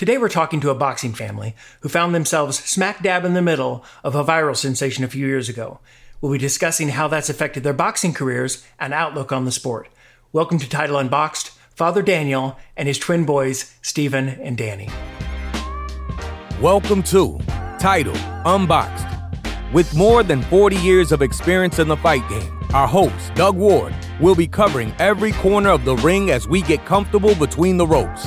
Today we're talking to a boxing family who found themselves smack dab in the middle of a viral sensation a few years ago. We'll be discussing how that's affected their boxing careers and outlook on the sport. Welcome to Title Unboxed, Father Daniel and his twin boys, Stephen and Danny. Welcome to Title Unboxed. With more than 40 years of experience in the fight game, our host, Doug Ward, will be covering every corner of the ring as we get comfortable between the ropes.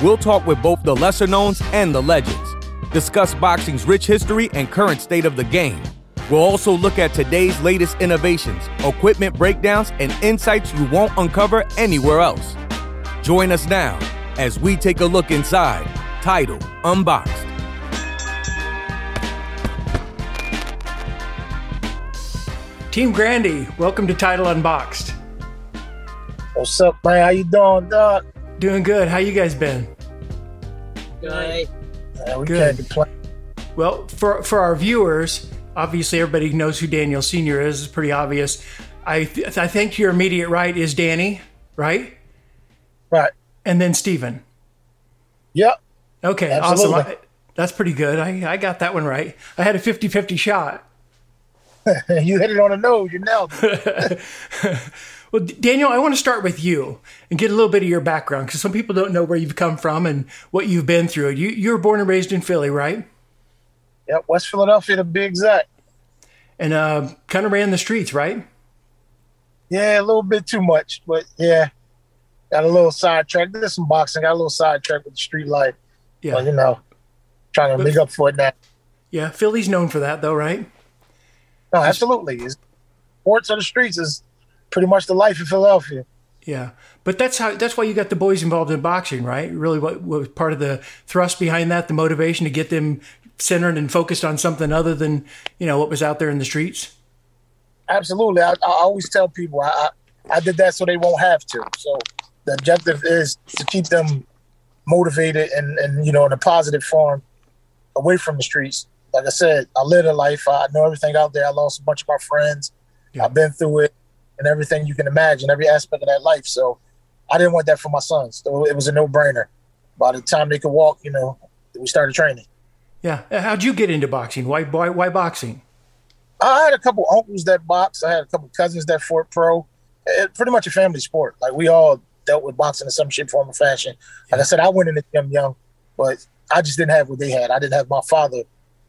We'll talk with both the lesser knowns and the legends, discuss boxing's rich history and current state of the game. We'll also look at today's latest innovations, equipment breakdowns, and insights you won't uncover anywhere else. Join us now as we take a look inside Title Unboxed. Team Grandy, welcome to Title Unboxed. What's up, man? How you doing, Doc? Doing good. How you guys been? Good. Uh, we Good. Well, for for our viewers, obviously everybody knows who Daniel Senior is. It's pretty obvious. I th- I think your immediate right is Danny, right? Right. And then Stephen. Yep. Okay, Absolutely. awesome. I, that's pretty good. I, I got that one right. I had a 50-50 shot. you hit it on the nose. You nailed it. Well, Daniel, I want to start with you and get a little bit of your background because some people don't know where you've come from and what you've been through. You you were born and raised in Philly, right? yep. West Philadelphia to be exact. And uh, kind of ran the streets, right? Yeah, a little bit too much, but yeah. Got a little sidetracked. Did some boxing. Got a little sidetracked with the street life. Yeah. But, you know, trying to But- make up for it now. Yeah, Philly's known for that, though, right? No, absolutely. It's, sports on the streets is pretty much the life of Philadelphia. Yeah, but that's how that's why you got the boys involved in boxing, right? Really, what, what was part of the thrust behind that, the motivation to get them centered and focused on something other than you know what was out there in the streets. Absolutely. I, I always tell people I, I did that so they won't have to. So the objective is to keep them motivated and and you know in a positive form away from the streets. Like I said, I lived a life. I know everything out there. I lost a bunch of my friends. Yeah. I've been through it and everything you can imagine, every aspect of that life. So I didn't want that for my sons. So it was a no brainer. By the time they could walk, you know, we started training. Yeah, uh, how'd you get into boxing? Why why why boxing? I had a couple uncles that box. I had a couple cousins that fought pro. It, pretty much a family sport. Like we all dealt with boxing in some shape, form, or fashion. Like I said, I went in the gym young, but I just didn't have what they had. I didn't have my father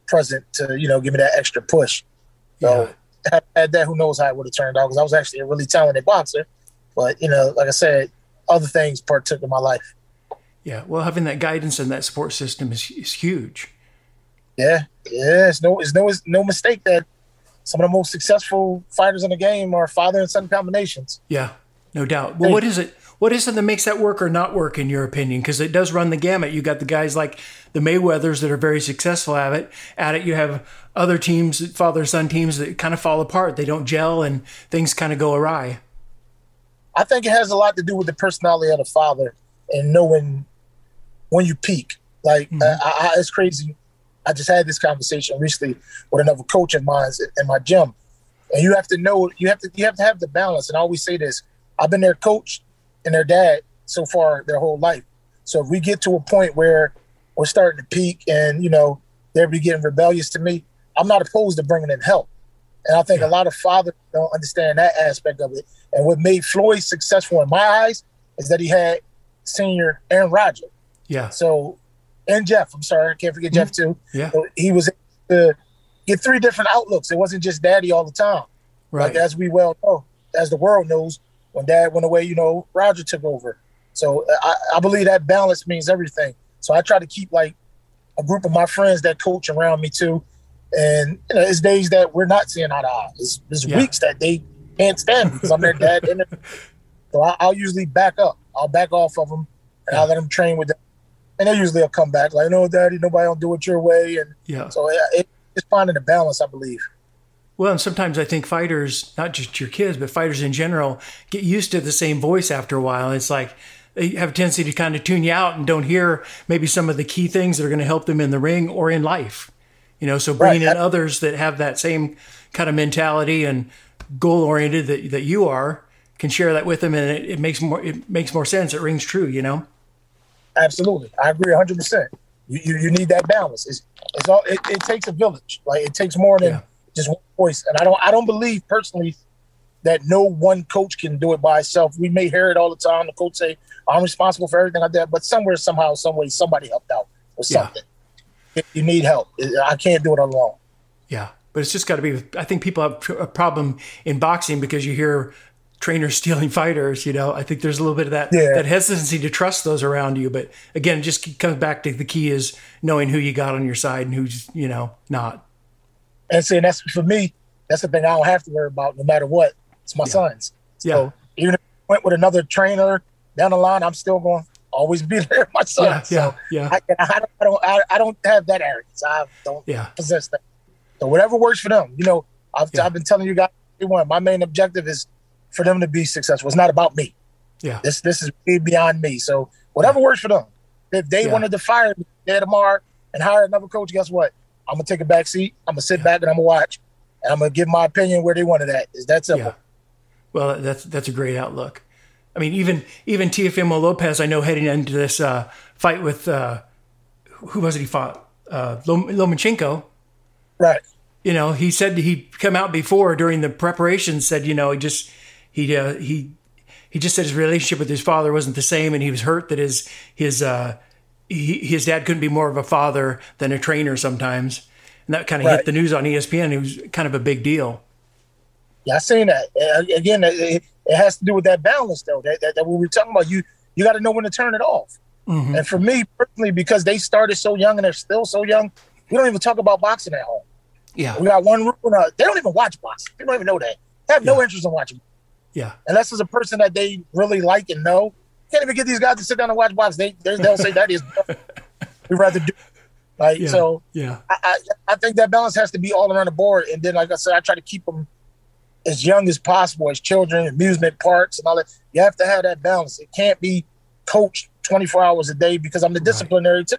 present to you know give me that extra push. So had, had that, who knows how it would have turned out? Because I was actually a really talented boxer, but you know, like I said, other things partook in my life. Yeah, well, having that guidance and that support system is, is huge. Yeah, yeah. It's no, it's no, it's no mistake that some of the most successful fighters in the game are father and son combinations. Yeah, no doubt. Well, what is it? What is it that makes that work or not work in your opinion? Because it does run the gamut. You got the guys like the Mayweathers that are very successful at it. At it, you have other teams, father son teams that kind of fall apart. They don't gel and things kind of go awry. I think it has a lot to do with the personality of the father and knowing when you peak. Like Mhm. uh, I, I, it's crazy. I just had this conversation recently with another coach of mine in my gym, and you have to know you have to you have to have the balance. And I always say this: I've been their coach and their dad so far their whole life. So if we get to a point where we're starting to peak, and you know they're be getting rebellious to me, I'm not opposed to bringing in help. And I think Yeah. a lot of fathers don't understand that aspect of it. And what made Floyd successful in my eyes is that he had senior Aaron Rodgers. Yeah, So, and Jeff, I'm sorry, I can't forget Jeff mm-hmm. too. yeah, So he was able to get three different outlooks. It wasn't just daddy all the time. right. Like as we well know, as the world knows, when dad went away, you know, Roger took over. So uh, I, I believe that balance means everything. So I try to keep like a group of my friends that coach around me too. And you know, it's days that we're not seeing eye to eye. It's, it's Yeah. weeks that they can't stand because I'm their dad. and so I, I'll usually back up. I'll back off of them and I'll let them train with them. And they usually will come back like, no, daddy, nobody will do it your way. And Yeah. so it, it, it's finding a balance, I believe. Well, and sometimes I think fighters, not just your kids, but fighters in general, get used to the same voice after a while. It's like they have a tendency to kind of tune you out and don't hear maybe some of the key things that are going to help them in the ring or in life. You know, so bringing Right. in others that have that same kind of mentality and goal oriented that, that you are can share that with them, and it, it makes more it makes more sense. It rings true. You know. Absolutely, I agree 100. percent you, you, you need that balance. It's it's all it, it takes a village. Like it takes more than Yeah. Just one voice. And I don't I don't believe personally that no one coach can do it by itself. We may hear it all the time. The coach say I'm responsible for everything like that, but somewhere somehow some way somebody helped out with Yeah. something. You need help. I can't do it alone. Yeah, but it's just got to be. I think people have a problem in boxing because you hear trainers stealing fighters. You know, I think there's a little bit of that Yeah. that hesitancy to trust those around you. But again, it just comes back to the key is knowing who you got on your side and who's you know not. And saying that's for me, that's the thing I don't have to worry about no matter what. It's my sons. Yeah. So even if I went with another trainer down the line, I'm still going to always be there my sons. Yeah, so yeah, I, I don't, I don't, I, I don't have that arrogance. I don't Yeah. possess that. So whatever works for them, you know, I've, Yeah. I've been telling you guys, everyone, my main objective is for them to be successful. It's not about me. Yeah. This, this is beyond me. So whatever works for them. If they Yeah. wanted to fire me there tomorrow and hire another coach, guess what? I'm gonna take a back seat. I'm gonna sit back and I'm gonna watch, and I'm gonna give my opinion where they wanted that. Is that simple? Yeah. Well, that's that's a great outlook. I mean, even even Teofimo Lopez, I know heading into this uh, fight with uh, who was it he fought? Uh, Lom- Lomachenko. Right. you know, he said he'd come out before during the preparation. Said, you know, he just he uh, he he just said his relationship with his father wasn't the same, and he was hurt that his his uh, he, his dad couldn't be more of a father than a trainer sometimes, and that kind of hit the news on ESPN. It was kind of a big deal. Yeah, I seen that. Again, it, it has to do with that balance, though. That, that, that we were talking about. You you got to know when to turn it off. Mhm. And for me personally, because they started so young and they're still so young, we don't even talk about boxing at home. Yeah, We got one rule. Uh, they don't even watch boxing. They don't even know that. They have no interest in watching. yeah, Unless it's a person that they really like and know. Can't even get these guys to sit down and watch boxing. They, they they'll say that is. we'd rather do. Like yeah, so, yeah, I, I I think that balance has to be all around the board. And then, like I said, I try to keep them as young as possible, as children, amusement parks, and all that. You have to have that balance. It can't be coached 24 hours a day because I'm the disciplinary too.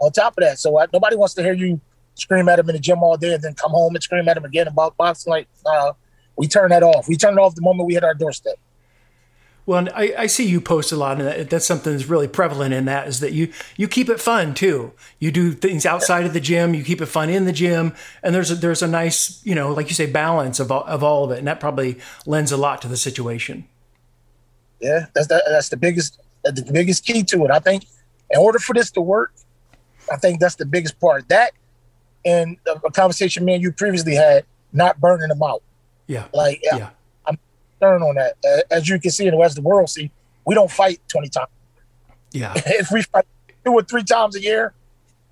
On top of that, so I, nobody wants to hear you scream at them in the gym all day and then come home and scream at them again about boxing. Like, uh, we turn that off. We turn it off the moment we hit our doorstep. Well, I, I see you post a lot, and that, that's something that's really prevalent in that is that you you keep it fun too. You do things outside of the gym, you keep it fun in the gym, and there's a, there's a nice you know like you say balance of all, of all of it, and that probably lends a lot to the situation. Yeah, that's that, that's the biggest the biggest key to it. I think in order for this to work, I think that's the biggest part. That and a, a conversation me and you previously had, not burning them out. Yeah, Like yeah, yeah. I'm on that. Uh, As you can see in the rest of the world, see, we don't fight 20 times. yeah, if we fight two or three times a year,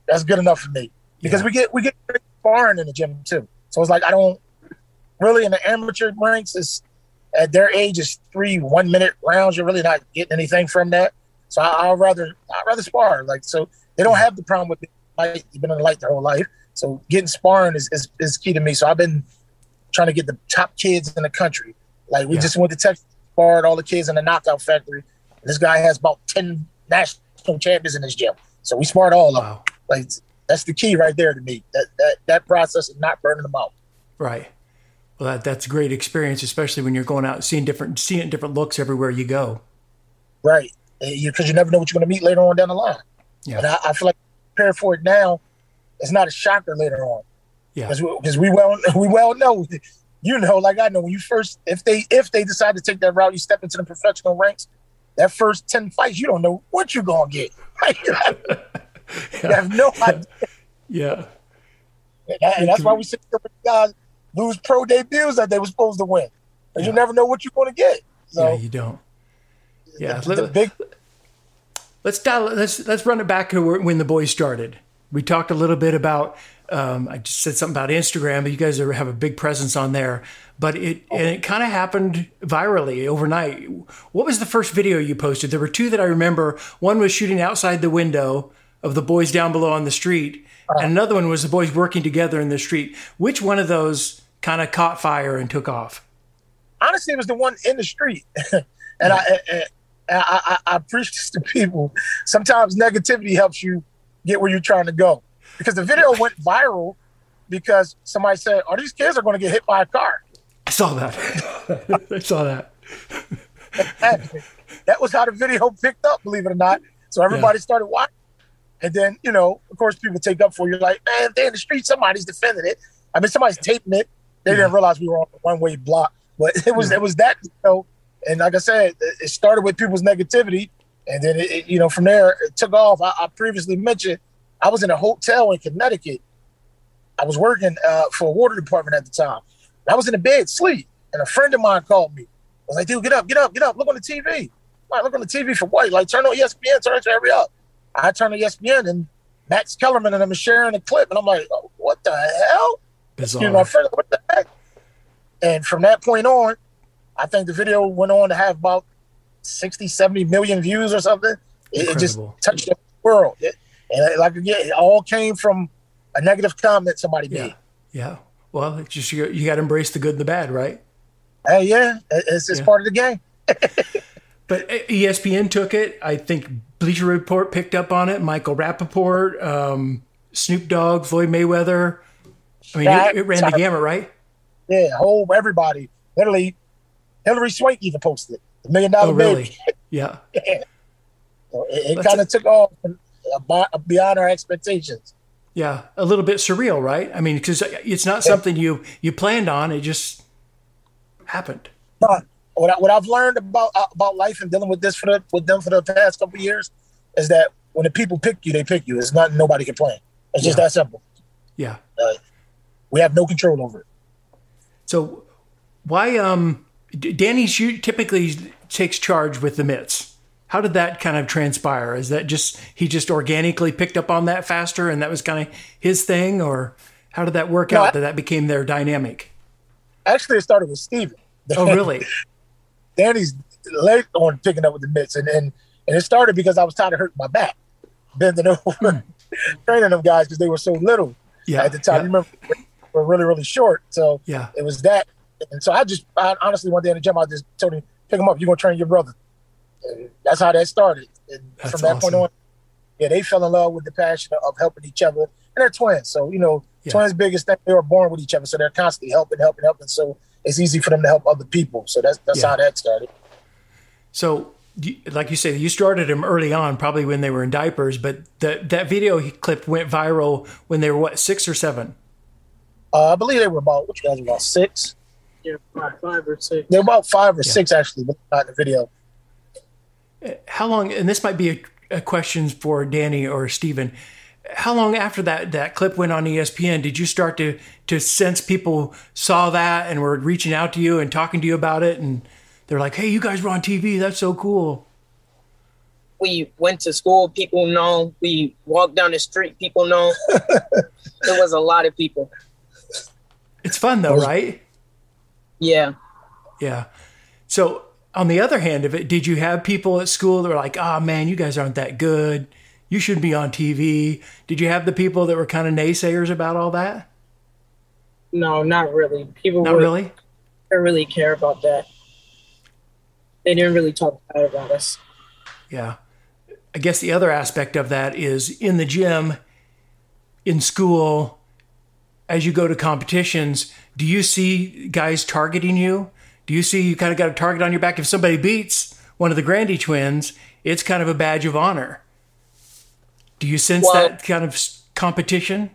that's good enough for me. Because Yeah. we get we get sparring in the gym too. So it's like I don't really in the amateur ranks is at their age is three one minute rounds. You're really not getting anything from that. So I, I'd rather I'd rather spar. Like so they don't have the problem with the light. You've been in the light their whole life. So getting sparring is, is, is key to me. So I've been trying to get the top kids in the country. Like we Yeah. just went to Texas, sparred all the kids in the knockout factory. This guy has about ten national champions in his gym. So we sparred all of them. wow, Like that's the key right there to me. That that that process of not burning them out. right. Well, that, that's a great experience, especially when you're going out and seeing different seeing different looks everywhere you go. Right. Because you, 'cause you never know what you're going to meet later on down the line. Yeah. And I, I feel like prepare for it now. It's not a shocker later on. Yeah, Because we, we well we well know, you know, like I know when you first if they if they decide to take that route, you step into the professional ranks. That first ten fights, you don't know what you're gonna get. you have no idea. yeah, And, that- and that's why we see guys lose pro debuts that they were supposed to win. Because you never know what you're going to get. So yeah. You don't. Yeah, the, the big Let's dial, let's let's run it back to when the boys started. We talked a little bit about. Um, I just said something about Instagram, but you guys are, have a big presence on there. But it and it kind of happened virally overnight. What was the first video you posted? There were two that I remember. One was shooting outside the window of the boys down below on the street, and another one was the boys working together in the street. Which one of those kind of caught fire and took off? honestly, it was the one in the street. and I, and I, I, I preach this to people. Sometimes negativity helps you get where you're trying to go. Because the video went viral because somebody said, "Oh, these kids are going to get hit by a car." I saw that. I saw that. that was how the video picked up. Believe it or not, So everybody yeah. started watching. And then, you know, of course, people take up for you like, man, they're in the street, somebody's defending it. I mean, somebody's taping it. They yeah. didn't realize we were on a one way block, but it was it was that, you know. And like I said, it started with people's negativity, and then it, you know from there it took off. I, I, previously mentioned I was in a hotel in Connecticut. I was working uh, for a water department at the time. I was in a bed, sleep, and a friend of mine called me. I was like, "Dude, get up, get up, get up! Look on the TV." Like, look on the TV for what? Like, turn on ESPN, turn it to every up. I turn on ESPN, and Max Kellerman and I'm sharing a clip, and I'm like, oh, "What the hell?" Bizarre. You know, my friend, what the heck? And from that point on, I think the video went on to have about 60, 70 million views or something. It, it just touched the world. It, and like again, it all came from a negative comment somebody made. Yeah. yeah. Well, it's just you, you got to embrace the good and the bad, right? Hey, yeah, it's, it's yeah. part of the game. but ESPN took it. I think Bleacher Report picked up on it. Michael Rapaport, um, Snoop Dogg, Floyd Mayweather. I mean, it, it, ran the gamut, right? Yeah, whole everybody. Literally, Hilary Swank even posted it. The million dollar oh, really? baby. Yeah. yeah. So it, it kind of took off beyond our expectations. Yeah, a little bit surreal, right? I mean, because it's not something you you planned on; it just happened. But what, I, what I've learned about about life and dealing with this for the, with them for the past couple years is that when the people pick you, they pick you. It's not nobody can plan. It's just yeah. that simple. Yeah. Uh, we have no control over it. So, why um, Danny typically takes charge with the mitts. How did that kind of transpire? Is that just he just organically picked up on that faster, and that was kind of his thing, or how did that work no, out I, that that became their dynamic? Actually, it started with Steven. Oh, really? Danny's late on picking up with the mitts, and and, and it started because I was tired of hurting my back, bending over, mm. training them guys because they were so little yeah, at the time. Yeah. Remember, were really really short, so yeah, it was that. And so I just I, honestly one day in the gym I just told him pick him up. You're gonna train your brother. And that's how that started. And that's from that awesome. point on, yeah, they fell in love with the passion of helping each other. And they're twins, so you know, yeah. twins' biggest thing they were born with each other, so they're constantly helping, helping, helping. So it's easy for them to help other people. So that's that's yeah. how that started. So like you said, you started them early on, probably when they were in diapers. But that that video clip went viral when they were what six or seven. Uh, I believe they were about what you guys were about six. Yeah, five, five or six. They're about five or yeah. six actually, but not in the video. How long? And this might be a, a question for Danny or Steven. How long after that that clip went on ESPN did you start to to sense people saw that and were reaching out to you and talking to you about it and they're like, "Hey, you guys were on TV. That's so cool." We went to school. People know. We walked down the street. People know. there was a lot of people. It's fun though, right? Yeah. Yeah. So on the other hand of it, did you have people at school that were like, "Oh man, you guys aren't that good. You shouldn't be on TV." Did you have the people that were kind of naysayers about all that? No, not really. People not really. Didn't really care about that. They didn't really talk bad about us. Yeah, I guess the other aspect of that is in the gym, in school, as you go to competitions. Do you see guys targeting you? Do you see you kind of got a target on your back? If somebody beats one of the Grandy twins, it's kind of a badge of honor. Do you sense well, that kind of competition?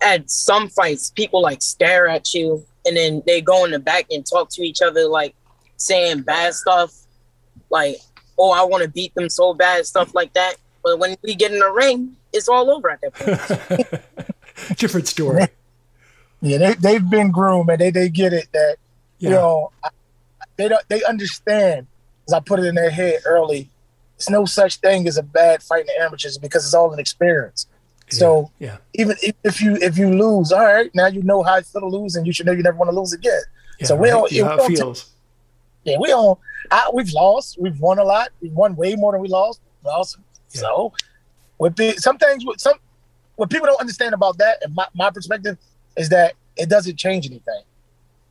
At some fights, people like stare at you and then they go in the back and talk to each other like saying bad stuff, like, oh, I want to beat them so bad, stuff like that. But when we get in the ring, it's all over at that point. Different story. Yeah, they, they've been groomed and they, they get it that, yeah. you know, they don't, they understand, as I put it in their head early, it's no such thing as a bad fight in the amateurs because it's all an experience. Yeah, so yeah. even if you if you lose, all right, now you know how it feel to lose, and you should know you never want to lose again. Yeah, so we right. don't. Yeah, it, it feels. yeah, we don't. I, we've lost. We've won a lot. We've won way more than we lost. lost. Yeah. So, with the, some things, with some what people don't understand about that, and my, my perspective is that it doesn't change anything.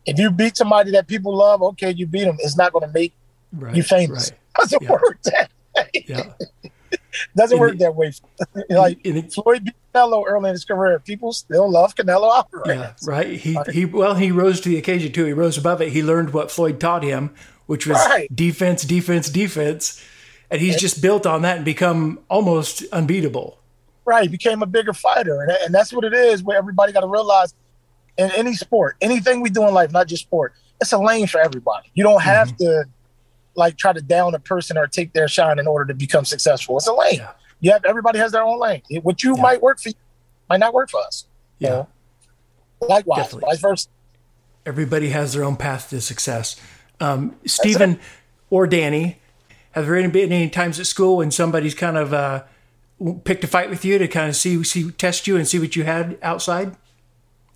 If you beat somebody that people love, okay, you beat them. It's not going to make right, you famous. Right. Doesn't yeah. work that way. Yeah. doesn't in work the, that way. like in Floyd beat Canelo early in his career. People still love Canelo Alvarez. Yeah, right. He he well, he rose to the occasion too. He rose above it. He learned what Floyd taught him, which was right. defense, defense, defense. and he's just built on that and become almost unbeatable. Right, he became a bigger fighter, and, and that's what it is. Where everybody got to realize, in any sport, anything we do in life, not just sport, it's a lane for everybody. You don't have mm-hmm. to like try to down a person or take their shine in order to become successful. It's a lane. Yeah. You have everybody has their own lane. What you yeah. might work for you might not work for us. Yeah. You know? Likewise, Definitely. vice versa. Everybody has their own path to success. Um, Stephen or Danny, have there been any times at school when somebody's kind of uh, picked a fight with you to kind of see see test you and see what you had outside?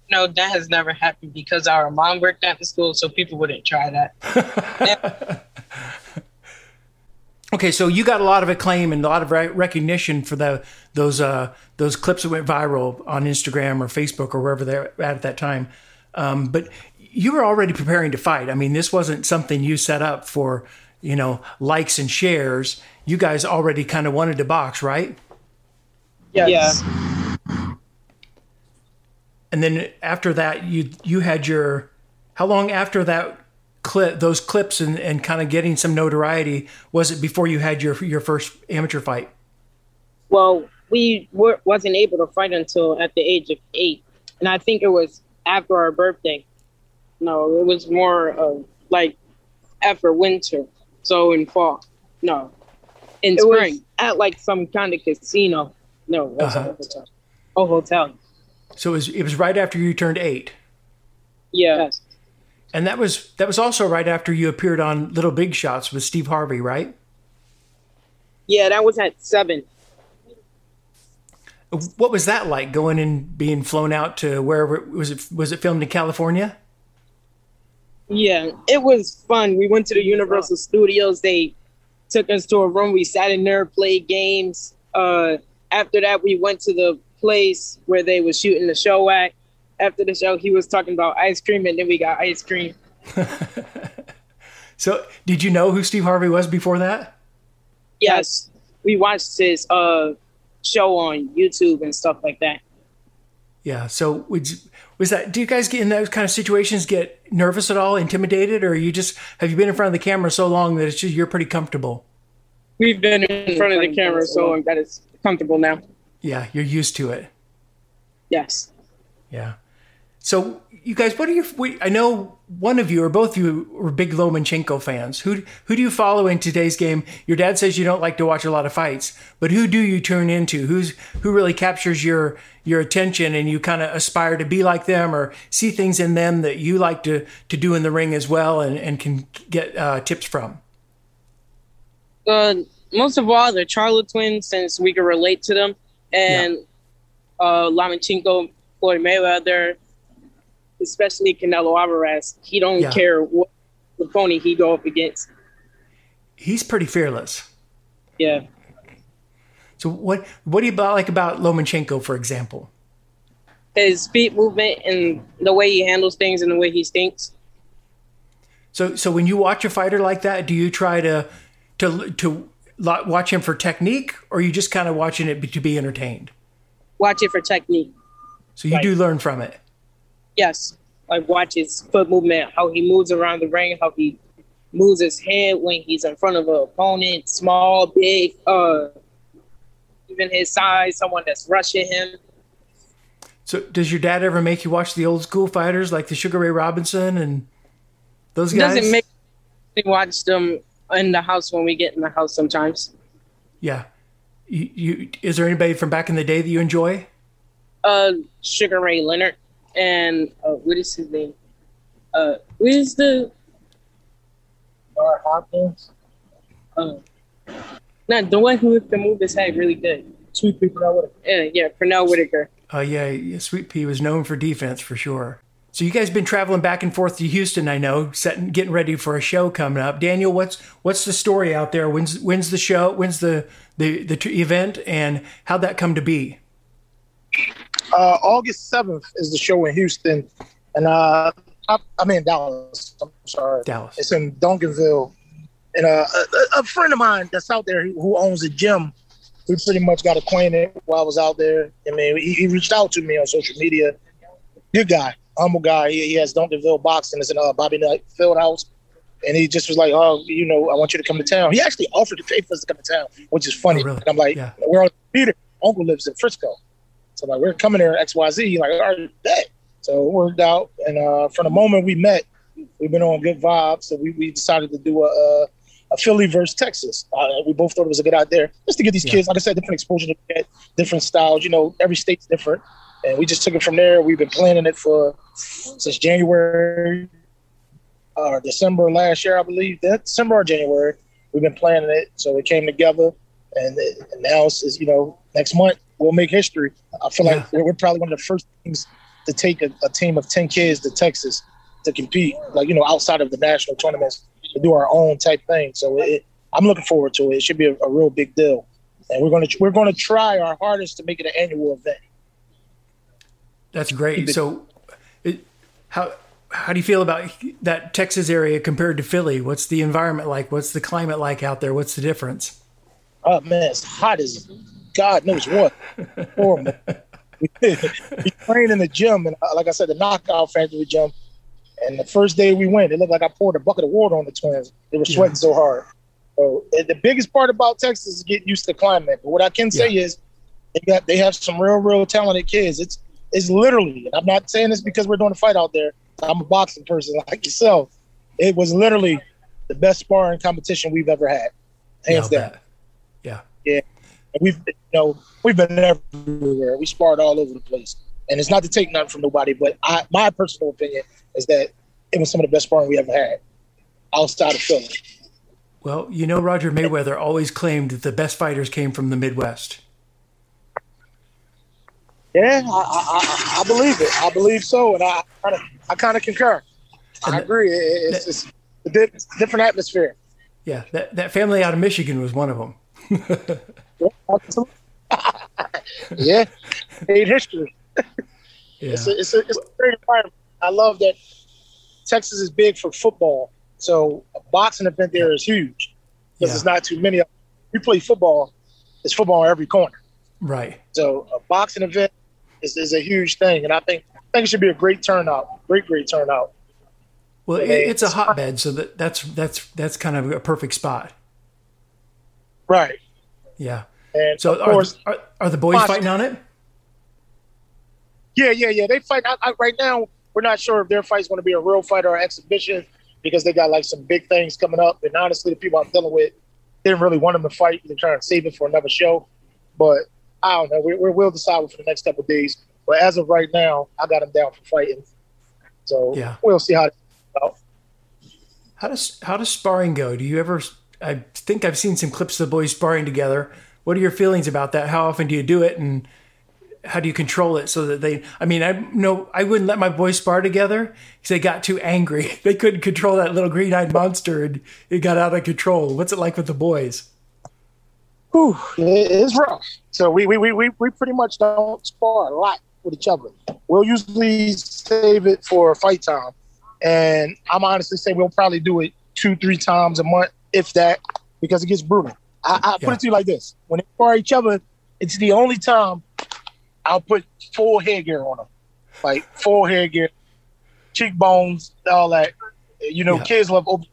No, that has never happened because our mom worked at the school, so people wouldn't try that. okay, so you got a lot of acclaim and a lot of recognition for the those uh, those clips that went viral on Instagram or Facebook or wherever they're at at that time. Um, but you were already preparing to fight. I mean, this wasn't something you set up for, you know, likes and shares. You guys already kind of wanted to box, right? Yes. Yeah. And then after that, you you had your how long after that clip those clips and, and kind of getting some notoriety was it before you had your your first amateur fight? Well, we were, wasn't able to fight until at the age of eight, and I think it was after our birthday. No, it was more of like after winter, so in fall. No, in it spring at like some kind of casino. No, that's uh-huh. a hotel. Oh, hotel. So it was, it was right after you turned eight. Yes. And that was that was also right after you appeared on Little Big Shots with Steve Harvey, right? Yeah, that was at seven. What was that like going and being flown out to wherever was it was it filmed in California? Yeah, it was fun. We went to the Universal Studios. They took us to a room. We sat in there, played games. Uh, after that, we went to the place where they were shooting the show at. After the show, he was talking about ice cream, and then we got ice cream. so, did you know who Steve Harvey was before that? Yes, we watched his uh, show on YouTube and stuff like that. Yeah. So would you, was that? Do you guys get in those kind of situations get nervous at all, intimidated, or you just have you been in front of the camera so long that it's just you're pretty comfortable? We've been in front of the camera so long that it's comfortable now. Yeah, you're used to it. Yes. Yeah. So you guys, what are your? I know one of you or both of you are big Lomachenko fans. Who who do you follow in today's game? Your dad says you don't like to watch a lot of fights, but who do you turn into? Who's who really captures your your attention and you kind of aspire to be like them or see things in them that you like to to do in the ring as well and and can get uh, tips from? Uh, most of all, the Charlo twins, since we can relate to them, and yeah. uh, Lomachenko, Floyd Mayweather especially Canelo Alvarez. He don't yeah. care what the pony he go up against. He's pretty fearless. Yeah. So what what do you like about Lomachenko, for example? His feet movement and the way he handles things and the way he thinks. So so when you watch a fighter like that, do you try to to to watch him for technique, or are you just kind of watching it to be entertained? Watch it for technique. So you right. do learn from it yes, like watch his foot movement, how he moves around the ring, how he moves his head when he's in front of an opponent, small, big, uh, even his size, someone that's rushing him. So, does your dad ever make you watch the old school fighters like the Sugar Ray Robinson and those guys? Doesn't make me watch them in the house when we get in the house sometimes. Yeah, you, you is there anybody from back in the day that you enjoy? Uh, Sugar Ray Leonard and uh, what is his name? Uh, what is the Bar Hopkins? Uh, not the one who can move his head really good. Sweet Pea Pernell Whitaker. Yeah, yeah, Pernell Whitaker. Oh yeah, yeah, Sweet Pea was known for defense for sure. So you guys been traveling back and forth to Houston, I know, setting, getting ready for a show coming up. Daniel, what's what's the story out there? When's when's the show? When's the the the event, and how'd that come to be? Uh, August 7th is the show in Houston. And uh, I, I mean, Dallas. I'm sorry. Dallas. It's in Duncanville. And uh, a, a, friend of mine that's out there who owns a gym, we pretty much got acquainted while I was out there. I mean, he, he reached out to me on social media. Good guy, humble guy. He, he has Duncanville boxing. It's in uh, Bobby Knight Fieldhouse. and he just was like, "Oh, you know, I want you to come to town." He actually offered to pay for us to come to town, which is funny. Oh, really? And I'm like, Yeah. "We're on Peter. Uncle lives in Frisco, so like we're coming there X Y Z." Like, all right, bet. So it worked out, and uh, from the moment we met, we've been on good vibes. So we, we decided to do a, a, a Philly versus Texas. Uh, we both thought it was a good idea, just to get these Yeah. kids, like I said, different exposure to get, different styles. You know, every state's different, and we just took it from there. We've been planning it for since January or December last year, I believe. That December or January, we've been planning it. So it came together, and, it, and now it's, you know next month we'll make history. I feel Yeah. like we're, we're probably one of the first teams to take a, a team of ten kids to Texas to compete, like you know outside of the national tournaments to do our own type thing. So it, I'm looking forward to it. It should be a, a real big deal, and we're gonna we're gonna try our hardest to make it an annual event. That's great. So, it, how how do you feel about that Texas area compared to Philly? What's the environment like? What's the climate like out there? What's the difference? Oh man, it's hot as God knows what. Horrible. we, trained in the gym, and uh, like I said, the knockout factory gym. And the first day we went, it looked like I poured a bucket of water on the twins. They were sweating so hard. So the biggest part about Texas is getting used to the climate. But what I can say is, they got they have some real, real talented kids. It's it's literally, and I'm not saying this because we're doing a fight out there. I'm a boxing person like yourself. It was literally the best sparring competition we've ever had, hands Yeah, down. I'll. Yeah. And we've been, you know we've been everywhere. We sparred all over the place, and it's not to take nothing from nobody, but I, my personal opinion is that it was some of the best sparring we ever had outside of Philly. Well, you know, Roger Mayweather always claimed that the best fighters came from the Midwest. Yeah, I, I, I, I believe it. I believe so, and I kind of I kind of concur. And I agree. It- It's, it's a di- different atmosphere. Yeah, that, that family out of Michigan was one of them. yeah, made history. Yeah. It's a, it's, a, it's a great environment. I love that Texas is big for football, so a boxing event there is huge because Yeah. there's not too many. of We play football. It's football on every corner. Right. So a boxing event is, is a huge thing, and I think I think it should be a great turnout. Great, great turnout. Well, it, it's a hotbed, so that, that's that's that's kind of a perfect spot. Right. Yeah. And So of are, course, the, are, are the boys fighting on it? yeah, yeah, yeah. They fight. I, I, right now, we're not sure if their fight's going to be a real fight or an exhibition because they got like some big things coming up. And honestly, the people I'm dealing with didn't really want them to fight. They're trying to save it for another show. But I don't know. We, we will decide for the next couple of days. But as of right now, I got him down for fighting. So Yeah. we'll see how. It, out. How does how does sparring go? Do you ever? I think I've seen some clips of the boys sparring together. What are your feelings about that? How often do you do it, and how do you control it so that they? I mean, I no, I wouldn't let my boys spar together because they got too angry. They couldn't control that little green-eyed monster, and it got out of control. What's it like with the boys? Whew, it's rough. So we, we, we, we, we pretty much don't spar a lot with each other. We'll usually save it for fight time. And I'm honestly saying we'll probably do it two, three times a month, if that, because it gets brutal. I, I Yeah. put it to you like this. When they spar each other, it's the only time I'll put full headgear on them. Like full headgear, cheekbones, all that. You know, Yeah. kids love open.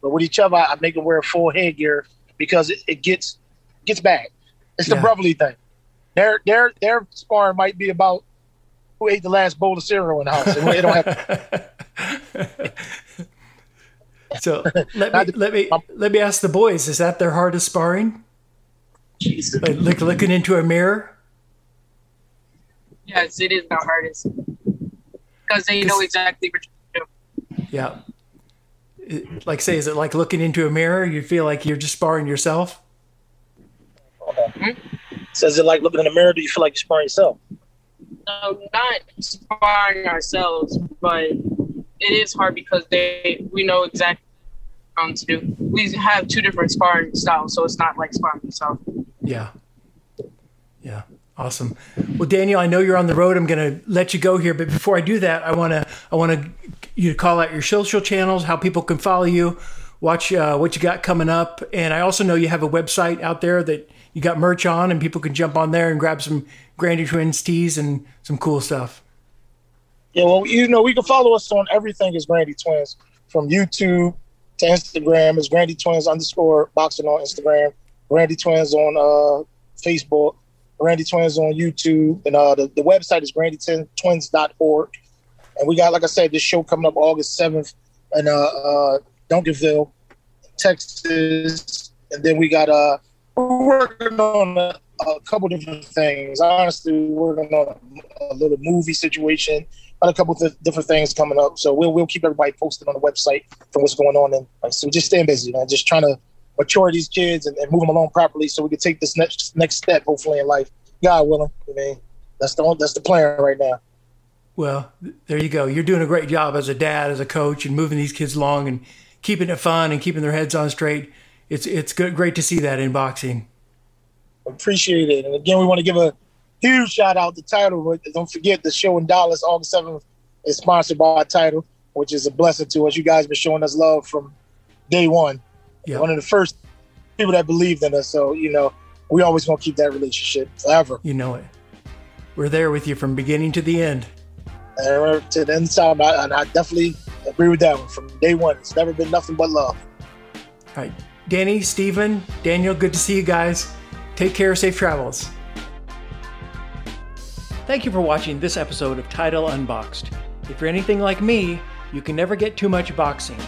But with each other, I make them wear full headgear because it, it gets gets bad. It's the Yeah. brotherly thing. Their their their sparring might be about who ate the last bowl of cereal in the house. They don't have so let me let me let me ask the boys: Is that their hardest sparring? Jesus. Like look, looking into a mirror? Yes, it is the hardest because they know exactly what you do. Yeah. Like say, is it like looking into a mirror? You feel like you're just sparring yourself? Says it like looking in the mirror. Do you feel like you're sparring yourself? No, not sparring ourselves, but it is hard because they we know exactly um to do. We have two different sparring styles, so it's not like sparring yourself. Yeah. Yeah. Awesome. Well, Daniel, I know you're on the road. I'm going to let you go here, but before I do that, I want to I want to you to call out your social channels, how people can follow you, watch uh, what you got coming up, and I also know you have a website out there that you got merch on, and people can jump on there and grab some Grandy Twins tees and some cool stuff. Yeah, well, you know, we can follow us on everything as Grandy Twins, from YouTube, to Instagram. It's Grandy Twins underscore boxing on Instagram. Grandy Twins on uh, Facebook. Grandy Twins on YouTube. And uh, the, the website is grandytwins.org. And we got, like I said, this show coming up August 7th in uh, uh, Duncanville, Texas. And then we got, uh, we're working on a, couple different things. Honestly, we're working on a, little movie situation, got a couple th- different things coming up. So we'll, we'll keep everybody posted on the website for what's going on. And like, so just staying busy, man. Just trying to mature these kids and, and move them along properly so we can take this next next step, hopefully, in life. God willing. I mean, that's the, that's the plan right now. Well, there you go. You're doing a great job as a dad, as a coach, and moving these kids along and keeping it fun and keeping their heads on straight. It's it's good, great to see that in boxing. Appreciate it. And again, we want to give a huge shout out to Title. But don't forget the show in Dallas, August 7th, is sponsored by Title, which is a blessing to us. You guys been showing us love from day one. Yeah. One of the first people that believed in us. So, you know, we always going to keep that relationship forever. You know it. We're there with you from beginning to the end. And to the end time, I, and I definitely agree with that one. From day one, it's never been nothing but love. All right. Danny, Stephen, Daniel, good to see you guys. Take care, safe travels. Thank you for watching this episode of Title Unboxed. If you're anything like me, you can never get too much boxing.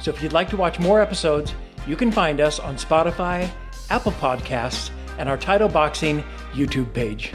So if you'd like to watch more episodes, you can find us on Spotify, Apple Podcasts, and our Title Boxing YouTube page.